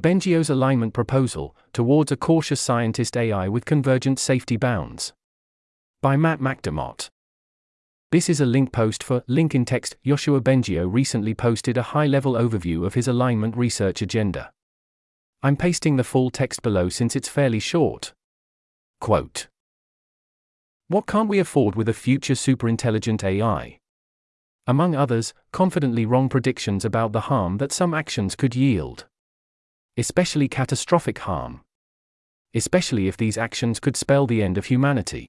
Bengio's alignment proposal towards a cautious scientist AI with convergent safety bounds. By Matt MacDermott. This is a link post for Link in Text. Yoshua Bengio recently posted a high level overview of his alignment research agenda. I'm pasting the full text below since it's fairly short. Quote What can't we afford with a future superintelligent AI? Among others, confidently wrong predictions about the harm that some actions could yield. Especially catastrophic harm. Especially if these actions could spell the end of humanity.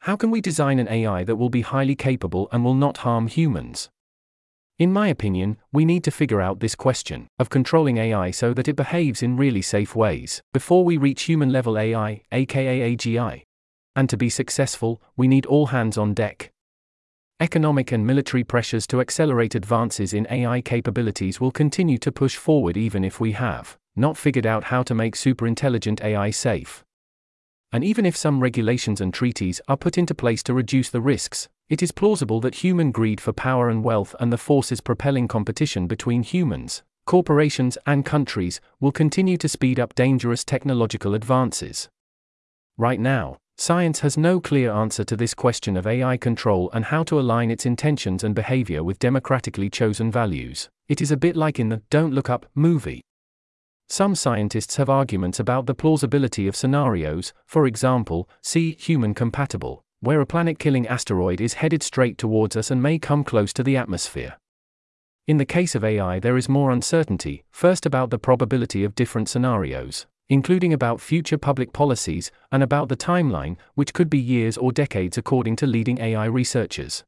How can we design an AI that will be highly capable and will not harm humans? In my opinion, we need to figure out this question of controlling AI so that it behaves in really safe ways before we reach human level AI, aka AGI. And to be successful, we need all hands on deck. Economic and military pressures to accelerate advances in AI capabilities will continue to push forward even if we have not figured out how to make superintelligent AI safe. And even if some regulations and treaties are put into place to reduce the risks, it is plausible that human greed for power and wealth and the forces propelling competition between humans, corporations, and countries will continue to speed up dangerous technological advances. Right now, science has no clear answer to this question of AI control and how to align its intentions and behavior with democratically chosen values. It is a bit like in the Don't Look Up movie. Some scientists have arguments about the plausibility of scenarios, for example, see human compatible, where a planet killing asteroid is headed straight towards us and may come close to the atmosphere. In the case of AI, there is more uncertainty, first about the probability of different scenarios, including about future public policies, and about the timeline, which could be years or decades according to leading AI researchers.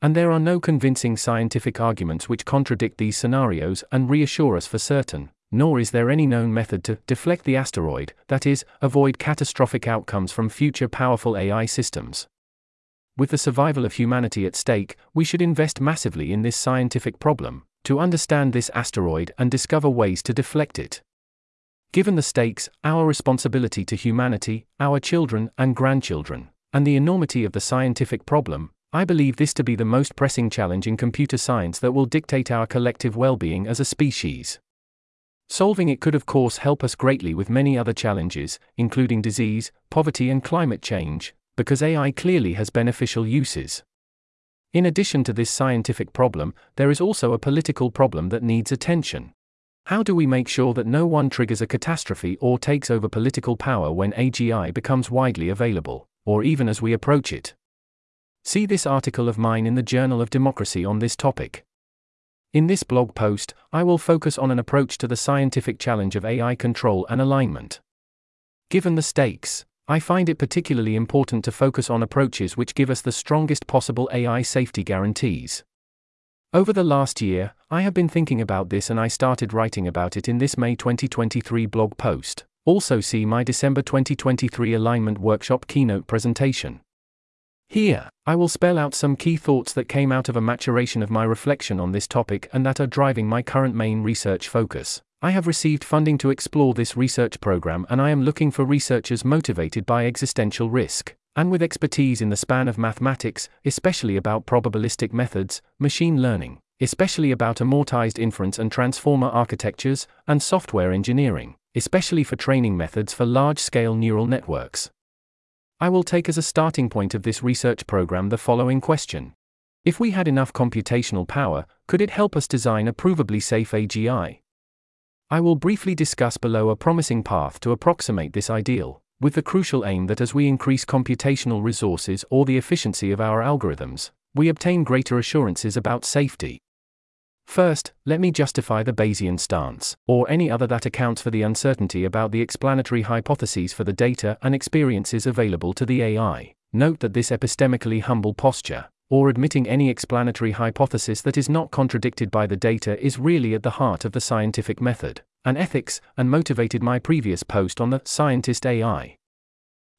And there are no convincing scientific arguments which contradict these scenarios and reassure us for certain, nor is there any known method to deflect the asteroid, that is, avoid catastrophic outcomes from future powerful AI systems. With the survival of humanity at stake, we should invest massively in this scientific problem, to understand this asteroid and discover ways to deflect it. Given the stakes, our responsibility to humanity, our children and grandchildren, and the enormity of the scientific problem, I believe this to be the most pressing challenge in computer science that will dictate our collective well being as a species. Solving it could, of course, help us greatly with many other challenges, including disease, poverty, and climate change, because AI clearly has beneficial uses. In addition to this scientific problem, there is also a political problem that needs attention. How do we make sure that no one triggers a catastrophe or takes over political power when AGI becomes widely available, or even as we approach it? See this article of mine in the Journal of Democracy on this topic. In this blog post, I will focus on an approach to the scientific challenge of AI control and alignment. Given the stakes, I find it particularly important to focus on approaches which give us the strongest possible AI safety guarantees. Over the last year, I have been thinking about this and I started writing about it in this May 2023 blog post. Also, see my December 2023 Alignment Workshop keynote presentation. Here, I will spell out some key thoughts that came out of a maturation of my reflection on this topic and that are driving my current main research focus. I have received funding to explore this research program and I am looking for researchers motivated by existential risk, and with expertise in the span of mathematics, especially about probabilistic methods, machine learning, especially about amortized inference and transformer architectures, and software engineering, especially for training methods for large scale neural networks. I will take as a starting point of this research program the following question. If we had enough computational power, could it help us design a provably safe AGI? I will briefly discuss below a promising path to approximate this ideal, with the crucial aim that as we increase computational resources or the efficiency of our algorithms, we obtain greater assurances about safety. First, let me justify the Bayesian stance, or any other that accounts for the uncertainty about the explanatory hypotheses for the data and experiences available to the AI. Note that this epistemically humble posture, or admitting any explanatory hypothesis that is not contradicted by the data, is really at the heart of the scientific method, and ethics, and motivated my previous post on the scientist AI.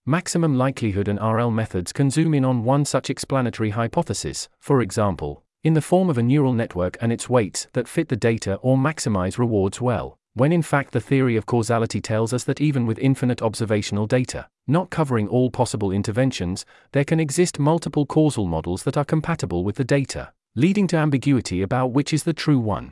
Maximum likelihood and RL methods can zoom in on one such explanatory hypothesis, for example, in the form of a neural network and its weights that fit the data or maximize rewards well, when in fact the theory of causality tells us that even with infinite observational data, not covering all possible interventions, there can exist multiple causal models that are compatible with the data, leading to ambiguity about which is the true one.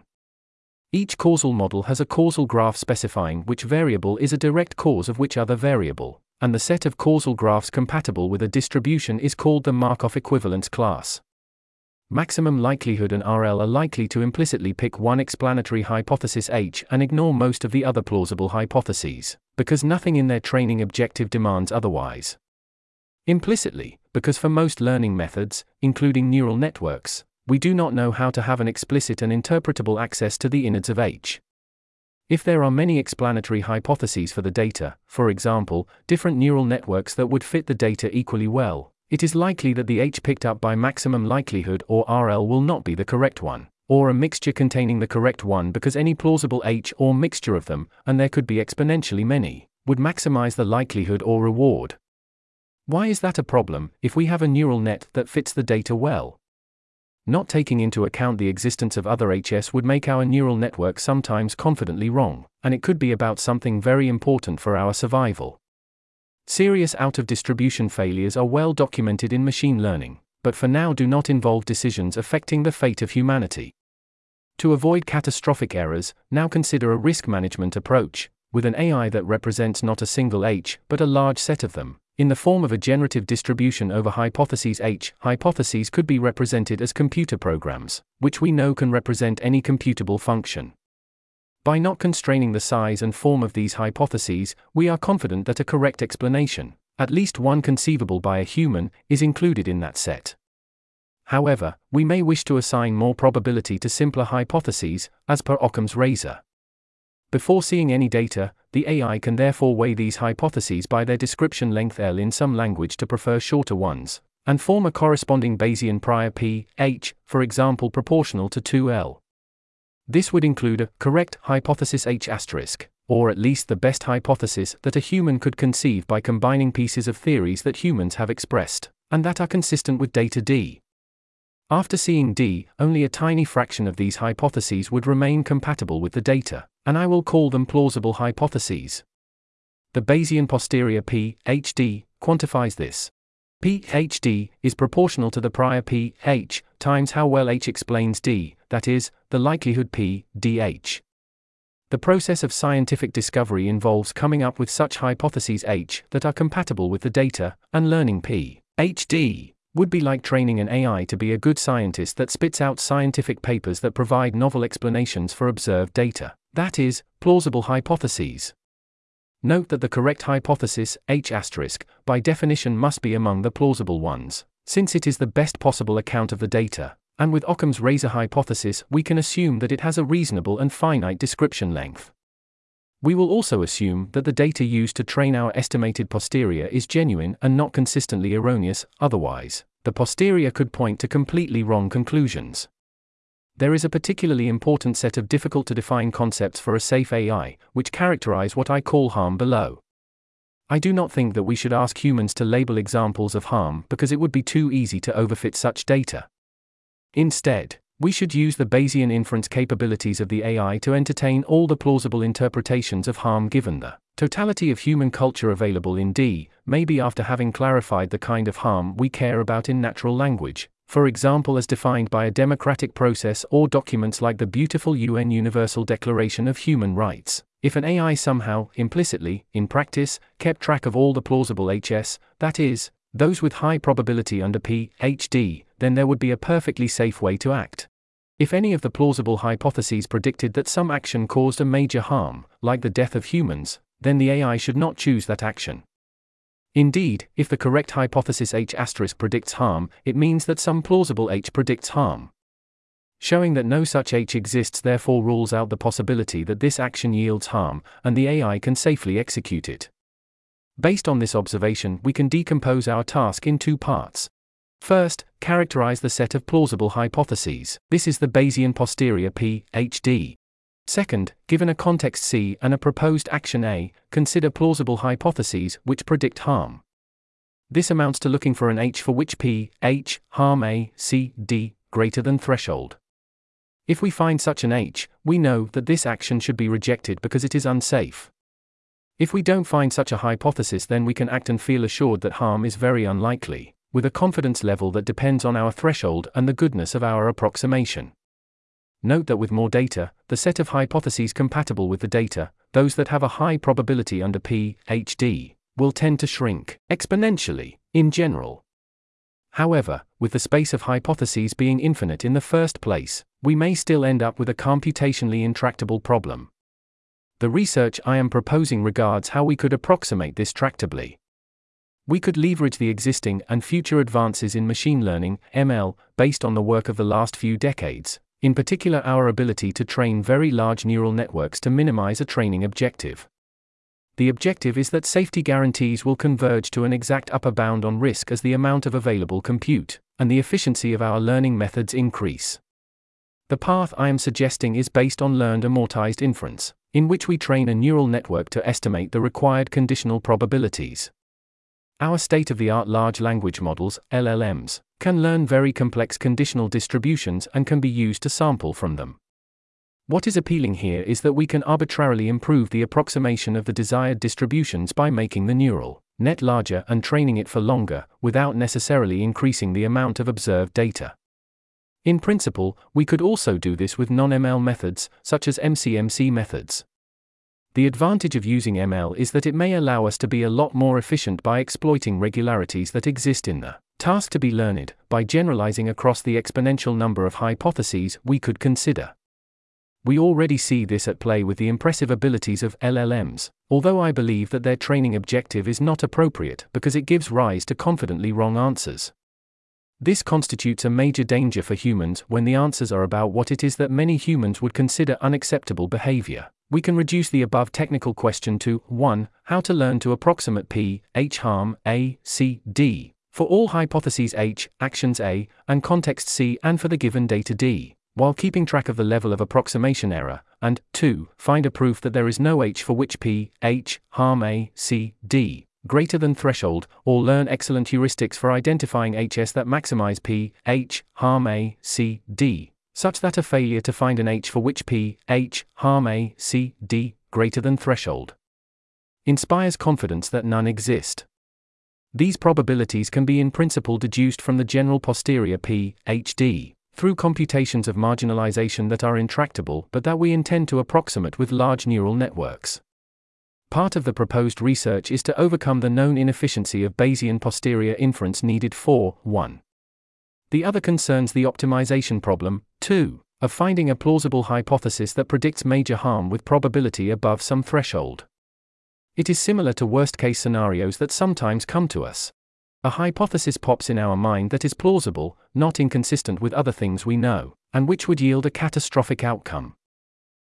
Each causal model has a causal graph specifying which variable is a direct cause of which other variable, and the set of causal graphs compatible with a distribution is called the Markov equivalence class. Maximum likelihood and RL are likely to implicitly pick one explanatory hypothesis H and ignore most of the other plausible hypotheses, because nothing in their training objective demands otherwise. Implicitly, because for most learning methods, including neural networks, we do not know how to have an explicit and interpretable access to the innards of H. If there are many explanatory hypotheses for the data, for example, different neural networks that would fit the data equally well, it is likely that the H picked up by maximum likelihood or RL will not be the correct one, or a mixture containing the correct one because any plausible H or mixture of them, and there could be exponentially many, would maximize the likelihood or reward. Why is that a problem if we have a neural net that fits the data well? Not taking into account the existence of other HS would make our neural network sometimes confidently wrong, and it could be about something very important for our survival. Serious out of distribution failures are well documented in machine learning, but for now do not involve decisions affecting the fate of humanity. To avoid catastrophic errors, now consider a risk management approach, with an AI that represents not a single H, but a large set of them, in the form of a generative distribution over hypotheses H. Hypotheses could be represented as computer programs, which we know can represent any computable function. By not constraining the size and form of these hypotheses, we are confident that a correct explanation, at least one conceivable by a human, is included in that set. However, we may wish to assign more probability to simpler hypotheses, as per Occam's razor. Before seeing any data, the AI can therefore weigh these hypotheses by their description length L in some language to prefer shorter ones, and form a corresponding Bayesian prior P, H, for example proportional to 2L. This would include a correct hypothesis H asterisk, or at least the best hypothesis that a human could conceive by combining pieces of theories that humans have expressed, and that are consistent with data D. After seeing D, only a tiny fraction of these hypotheses would remain compatible with the data, and I will call them plausible hypotheses. The Bayesian posterior PHD quantifies this. PhD is proportional to the prior P, H, times how well H explains D, that is, the likelihood P, DH. The process of scientific discovery involves coming up with such hypotheses H that are compatible with the data, and learning P, HD, would be like training an AI to be a good scientist that spits out scientific papers that provide novel explanations for observed data, that is, plausible hypotheses. Note that the correct hypothesis, H by definition must be among the plausible ones, since it is the best possible account of the data, and with Occam's razor hypothesis we can assume that it has a reasonable and finite description length. We will also assume that the data used to train our estimated posterior is genuine and not consistently erroneous, otherwise, the posterior could point to completely wrong conclusions there is a particularly important set of difficult to define concepts for a safe AI, which characterize what I call harm below. I do not think that we should ask humans to label examples of harm because it would be too easy to overfit such data. Instead, we should use the Bayesian inference capabilities of the AI to entertain all the plausible interpretations of harm given the totality of human culture available in D, maybe after having clarified the kind of harm we care about in natural language, for example as defined by a democratic process or documents like the beautiful UN Universal Declaration of Human Rights. If an AI somehow, implicitly, in practice, kept track of all the plausible HS, that is, those with high probability under P.H.D., then there would be a perfectly safe way to act. If any of the plausible hypotheses predicted that some action caused a major harm, like the death of humans, then the AI should not choose that action. Indeed, if the correct hypothesis H predicts harm, it means that some plausible H predicts harm. Showing that no such H exists therefore rules out the possibility that this action yields harm, and the AI can safely execute it. Based on this observation, we can decompose our task in two parts. First, characterize the set of plausible hypotheses. This is the Bayesian posterior P, HD. Second, given a context C and a proposed action A, consider plausible hypotheses which predict harm. This amounts to looking for an H for which P, H, harm A, C, D, greater than threshold. If we find such an H, we know that this action should be rejected because it is unsafe. If we don't find such a hypothesis, then we can act and feel assured that harm is very unlikely, with a confidence level that depends on our threshold and the goodness of our approximation. Note that with more data, the set of hypotheses compatible with the data, those that have a high probability under P, HD, will tend to shrink exponentially, in general. However, with the space of hypotheses being infinite in the first place, we may still end up with a computationally intractable problem. The research I am proposing regards how we could approximate this tractably. We could leverage the existing and future advances in machine learning, ML, based on the work of the last few decades, in particular our ability to train very large neural networks to minimize a training objective. The objective is that safety guarantees will converge to an exact upper bound on risk as the amount of available compute and the efficiency of our learning methods increase. The path I am suggesting is based on learned amortized inference, in which we train a neural network to estimate the required conditional probabilities. Our state of the art large language models, LLMs, can learn very complex conditional distributions and can be used to sample from them. What is appealing here is that we can arbitrarily improve the approximation of the desired distributions by making the neural net larger and training it for longer, without necessarily increasing the amount of observed data. In principle, we could also do this with non ML methods, such as MCMC methods. The advantage of using ML is that it may allow us to be a lot more efficient by exploiting regularities that exist in the task to be learned, by generalizing across the exponential number of hypotheses we could consider. We already see this at play with the impressive abilities of LLMs, although I believe that their training objective is not appropriate because it gives rise to confidently wrong answers. This constitutes a major danger for humans when the answers are about what it is that many humans would consider unacceptable behavior we can reduce the above technical question to 1. How to learn to approximate P, H harm, A, C, D, for all hypotheses H, actions A, and context C, and for the given data D, while keeping track of the level of approximation error, and 2. Find a proof that there is no H for which P, H, harm A, C, D, greater than threshold, or learn excellent heuristics for identifying HS that maximize P, H, harm A, C, D, such that a failure to find an H for which P, H, harm A, C, D, greater than threshold inspires confidence that none exist. These probabilities can be in principle deduced from the general posterior P, H, D, through computations of marginalization that are intractable but that we intend to approximate with large neural networks. Part of the proposed research is to overcome the known inefficiency of Bayesian posterior inference needed for 1. The other concerns the optimization problem, 2. Of finding a plausible hypothesis that predicts major harm with probability above some threshold. It is similar to worst case scenarios that sometimes come to us. A hypothesis pops in our mind that is plausible, not inconsistent with other things we know, and which would yield a catastrophic outcome.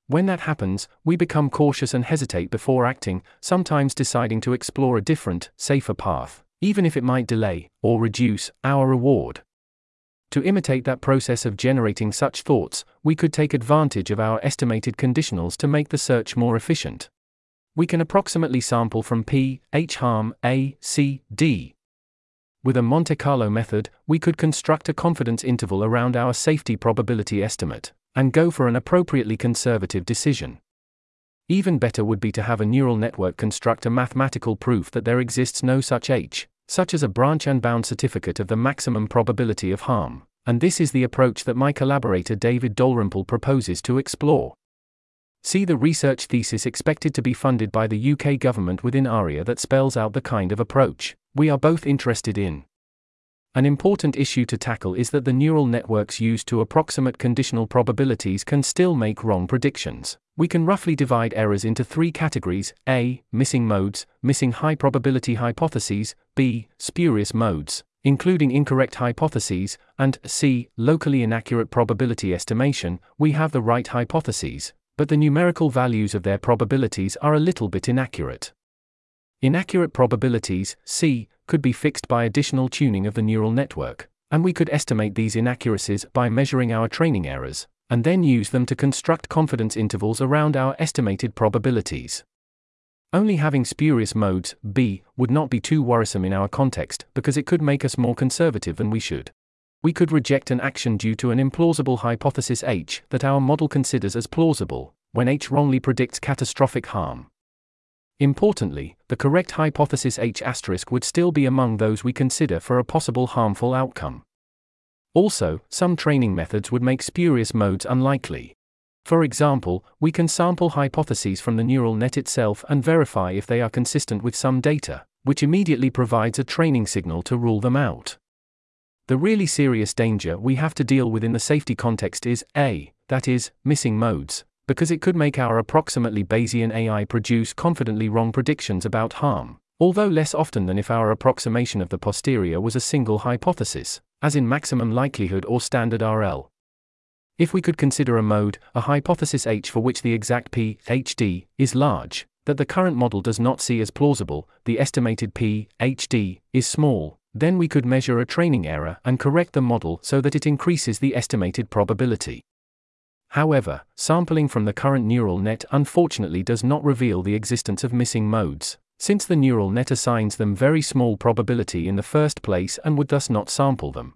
When that happens, we become cautious and hesitate before acting, sometimes deciding to explore a different, safer path, even if it might delay, or reduce, our reward. To imitate that process of generating such thoughts, we could take advantage of our estimated conditionals to make the search more efficient. We can approximately sample from P, H harm, A, C, D. With a Monte Carlo method, we could construct a confidence interval around our safety probability estimate, and go for an appropriately conservative decision. Even better would be to have a neural network construct a mathematical proof that there exists no such H, such as a branch and bound certificate of the maximum probability of harm, and this is the approach that my collaborator David Dalrymple proposes to explore. See the research thesis expected to be funded by the UK government within ARIA that spells out the kind of approach we are both interested in. An important issue to tackle is that the neural networks used to approximate conditional probabilities can still make wrong predictions. We can roughly divide errors into three categories A. Missing modes, missing high probability hypotheses, B. Spurious modes, including incorrect hypotheses, and C. Locally inaccurate probability estimation. We have the right hypotheses, but the numerical values of their probabilities are a little bit inaccurate. Inaccurate probabilities, C, could be fixed by additional tuning of the neural network, and we could estimate these inaccuracies by measuring our training errors, and then use them to construct confidence intervals around our estimated probabilities. Only having spurious modes, B, would not be too worrisome in our context because it could make us more conservative than we should. We could reject an action due to an implausible hypothesis H that our model considers as plausible, when H wrongly predicts catastrophic harm. Importantly, the correct hypothesis H would still be among those we consider for a possible harmful outcome. Also, some training methods would make spurious modes unlikely. For example, we can sample hypotheses from the neural net itself and verify if they are consistent with some data, which immediately provides a training signal to rule them out. The really serious danger we have to deal with in the safety context is A, that is, missing modes, because it could make our approximately Bayesian AI produce confidently wrong predictions about harm, although less often than if our approximation of the posterior was a single hypothesis, as in maximum likelihood or standard RL. If we could consider a mode, a hypothesis H for which the exact P, HD, is large, that the current model does not see as plausible, the estimated P, HD, is small, then we could measure a training error and correct the model so that it increases the estimated probability. However, sampling from the current neural net unfortunately does not reveal the existence of missing modes, since the neural net assigns them very small probability in the first place and would thus not sample them.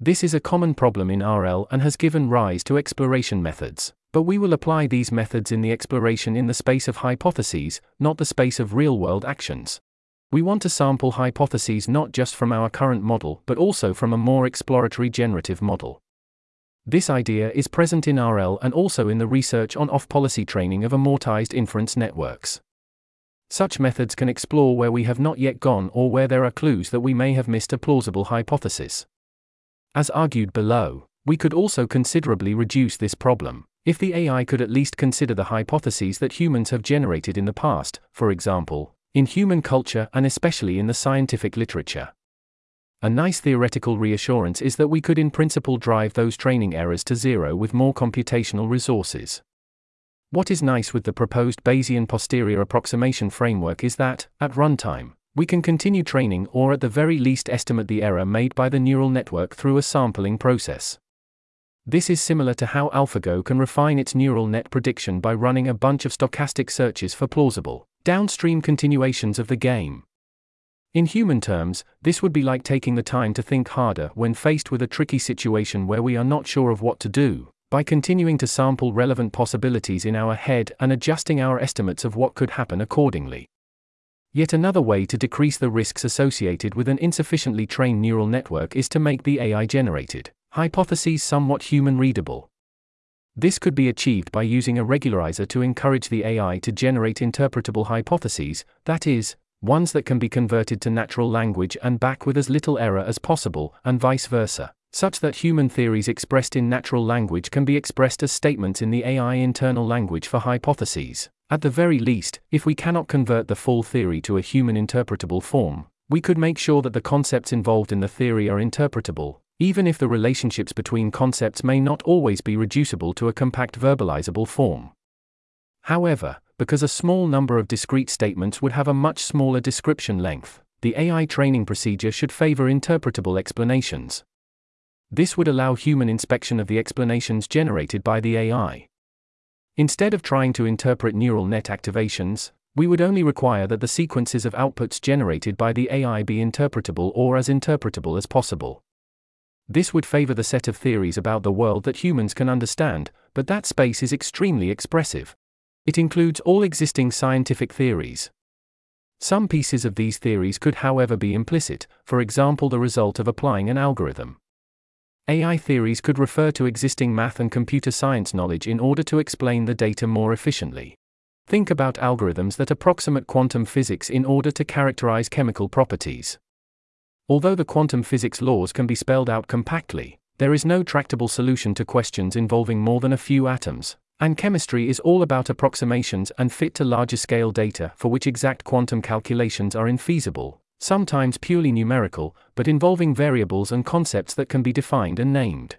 This is a common problem in RL and has given rise to exploration methods, but we will apply these methods in the exploration in the space of hypotheses, not the space of real world actions. We want to sample hypotheses not just from our current model but also from a more exploratory generative model. This idea is present in RL and also in the research on off policy training of amortized inference networks. Such methods can explore where we have not yet gone or where there are clues that we may have missed a plausible hypothesis. As argued below, we could also considerably reduce this problem if the AI could at least consider the hypotheses that humans have generated in the past, for example, in human culture and especially in the scientific literature. A nice theoretical reassurance is that we could in principle drive those training errors to zero with more computational resources. What is nice with the proposed Bayesian posterior approximation framework is that, at runtime, we can continue training or at the very least estimate the error made by the neural network through a sampling process. This is similar to how AlphaGo can refine its neural net prediction by running a bunch of stochastic searches for plausible, downstream continuations of the game. In human terms, this would be like taking the time to think harder when faced with a tricky situation where we are not sure of what to do, by continuing to sample relevant possibilities in our head and adjusting our estimates of what could happen accordingly. Yet another way to decrease the risks associated with an insufficiently trained neural network is to make the AI generated hypotheses somewhat human readable. This could be achieved by using a regularizer to encourage the AI to generate interpretable hypotheses, that is, ones that can be converted to natural language and back with as little error as possible, and vice versa such that human theories expressed in natural language can be expressed as statements in the AI internal language for hypotheses. At the very least, if we cannot convert the full theory to a human interpretable form, we could make sure that the concepts involved in the theory are interpretable, even if the relationships between concepts may not always be reducible to a compact verbalizable form. However, because a small number of discrete statements would have a much smaller description length, the AI training procedure should favor interpretable explanations, this would allow human inspection of the explanations generated by the AI. Instead of trying to interpret neural net activations, we would only require that the sequences of outputs generated by the AI be interpretable or as interpretable as possible. This would favor the set of theories about the world that humans can understand, but that space is extremely expressive. It includes all existing scientific theories. Some pieces of these theories could, however, be implicit, for example, the result of applying an algorithm. AI theories could refer to existing math and computer science knowledge in order to explain the data more efficiently. Think about algorithms that approximate quantum physics in order to characterize chemical properties. Although the quantum physics laws can be spelled out compactly, there is no tractable solution to questions involving more than a few atoms, and chemistry is all about approximations and fit to larger scale data for which exact quantum calculations are infeasible, sometimes purely numerical, but involving variables and concepts that can be defined and named.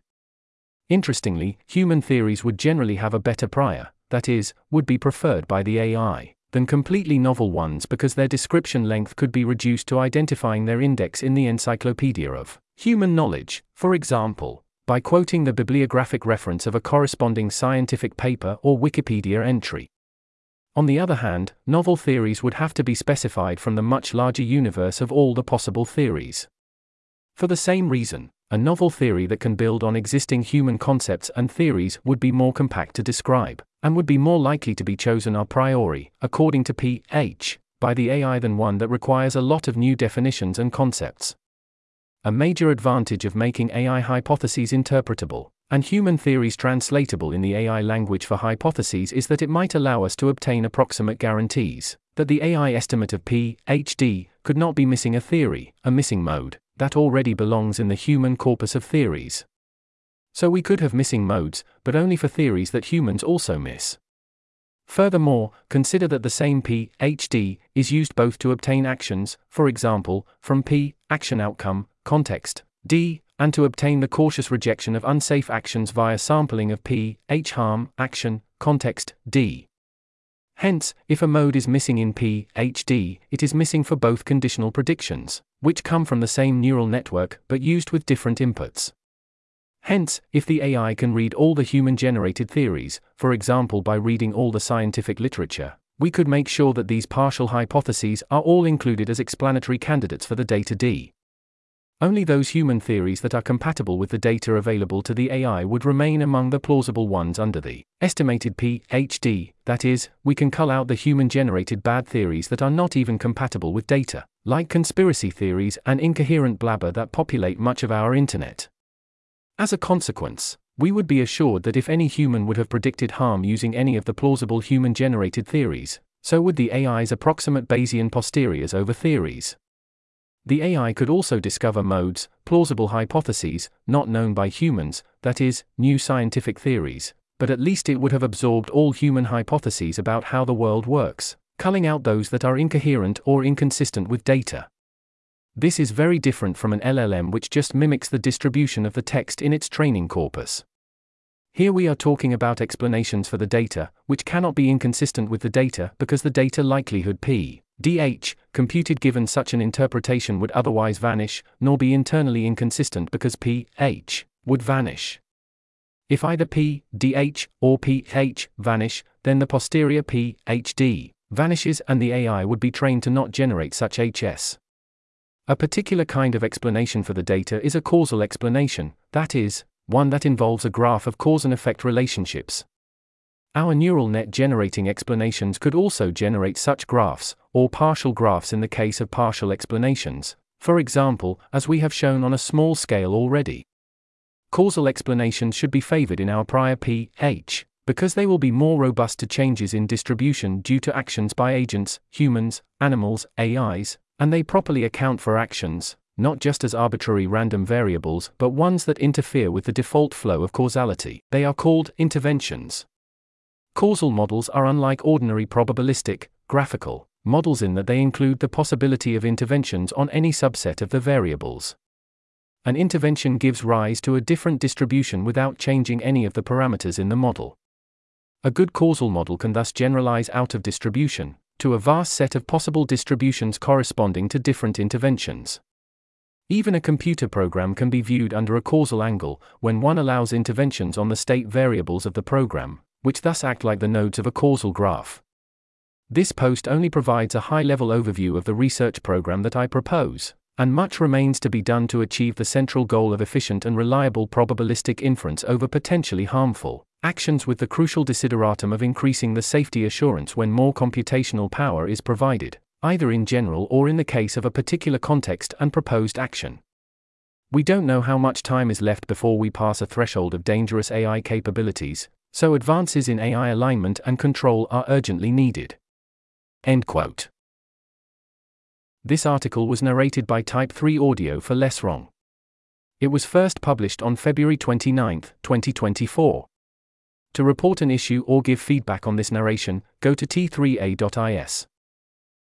Interestingly, human theories would generally have a better prior, that is, would be preferred by the AI, than completely novel ones because their description length could be reduced to identifying their index in the encyclopedia of human knowledge, for example, by quoting the bibliographic reference of a corresponding scientific paper or Wikipedia entry. On the other hand, novel theories would have to be specified from the much larger universe of all the possible theories. For the same reason, a novel theory that can build on existing human concepts and theories would be more compact to describe, and would be more likely to be chosen a priori, according to P.H., by the AI than one that requires a lot of new definitions and concepts. A major advantage of making AI hypotheses interpretable and human theories translatable in the AI language for hypotheses is that it might allow us to obtain approximate guarantees that the AI estimate of P, HD, could not be missing a theory, a missing mode, that already belongs in the human corpus of theories. So we could have missing modes, but only for theories that humans also miss. Furthermore, consider that the same P, HD, is used both to obtain actions, for example, from P, action outcome, context, D, and to obtain the cautious rejection of unsafe actions via sampling of P, H harm, action, context, D. Hence, if a mode is missing in P, H, D, it is missing for both conditional predictions, which come from the same neural network but used with different inputs. Hence, if the AI can read all the human generated theories, for example by reading all the scientific literature, we could make sure that these partial hypotheses are all included as explanatory candidates for the data D. Only those human theories that are compatible with the data available to the AI would remain among the plausible ones under the estimated PhD, that is, we can cull out the human generated bad theories that are not even compatible with data, like conspiracy theories and incoherent blabber that populate much of our internet. As a consequence, we would be assured that if any human would have predicted harm using any of the plausible human generated theories, so would the AI's approximate Bayesian posteriors over theories. The AI could also discover modes, plausible hypotheses, not known by humans, that is, new scientific theories, but at least it would have absorbed all human hypotheses about how the world works, culling out those that are incoherent or inconsistent with data. This is very different from an LLM which just mimics the distribution of the text in its training corpus. Here we are talking about explanations for the data, which cannot be inconsistent with the data because the data likelihood P dh, computed given such an interpretation would otherwise vanish, nor be internally inconsistent because ph would vanish. If either p, dh, or ph vanish, then the posterior p, hd vanishes and the AI would be trained to not generate such hs. A particular kind of explanation for the data is a causal explanation, that is, one that involves a graph of cause and effect relationships. Our neural net generating explanations could also generate such graphs, or partial graphs in the case of partial explanations, for example, as we have shown on a small scale already. Causal explanations should be favored in our prior pH, because they will be more robust to changes in distribution due to actions by agents, humans, animals, AIs, and they properly account for actions, not just as arbitrary random variables, but ones that interfere with the default flow of causality. They are called interventions. Causal models are unlike ordinary probabilistic, graphical models in that they include the possibility of interventions on any subset of the variables. An intervention gives rise to a different distribution without changing any of the parameters in the model. A good causal model can thus generalize out of distribution to a vast set of possible distributions corresponding to different interventions. Even a computer program can be viewed under a causal angle when one allows interventions on the state variables of the program, which thus act like the nodes of a causal graph. This post only provides a high level overview of the research program that I propose, and much remains to be done to achieve the central goal of efficient and reliable probabilistic inference over potentially harmful actions with the crucial desideratum of increasing the safety assurance when more computational power is provided, either in general or in the case of a particular context and proposed action. We don't know how much time is left before we pass a threshold of dangerous AI capabilities, so advances in AI alignment and control are urgently needed. End quote. This article was narrated by Type 3 Audio for Less Wrong. It was first published on February 29, 2024. To report an issue or give feedback on this narration, go to t3a.is.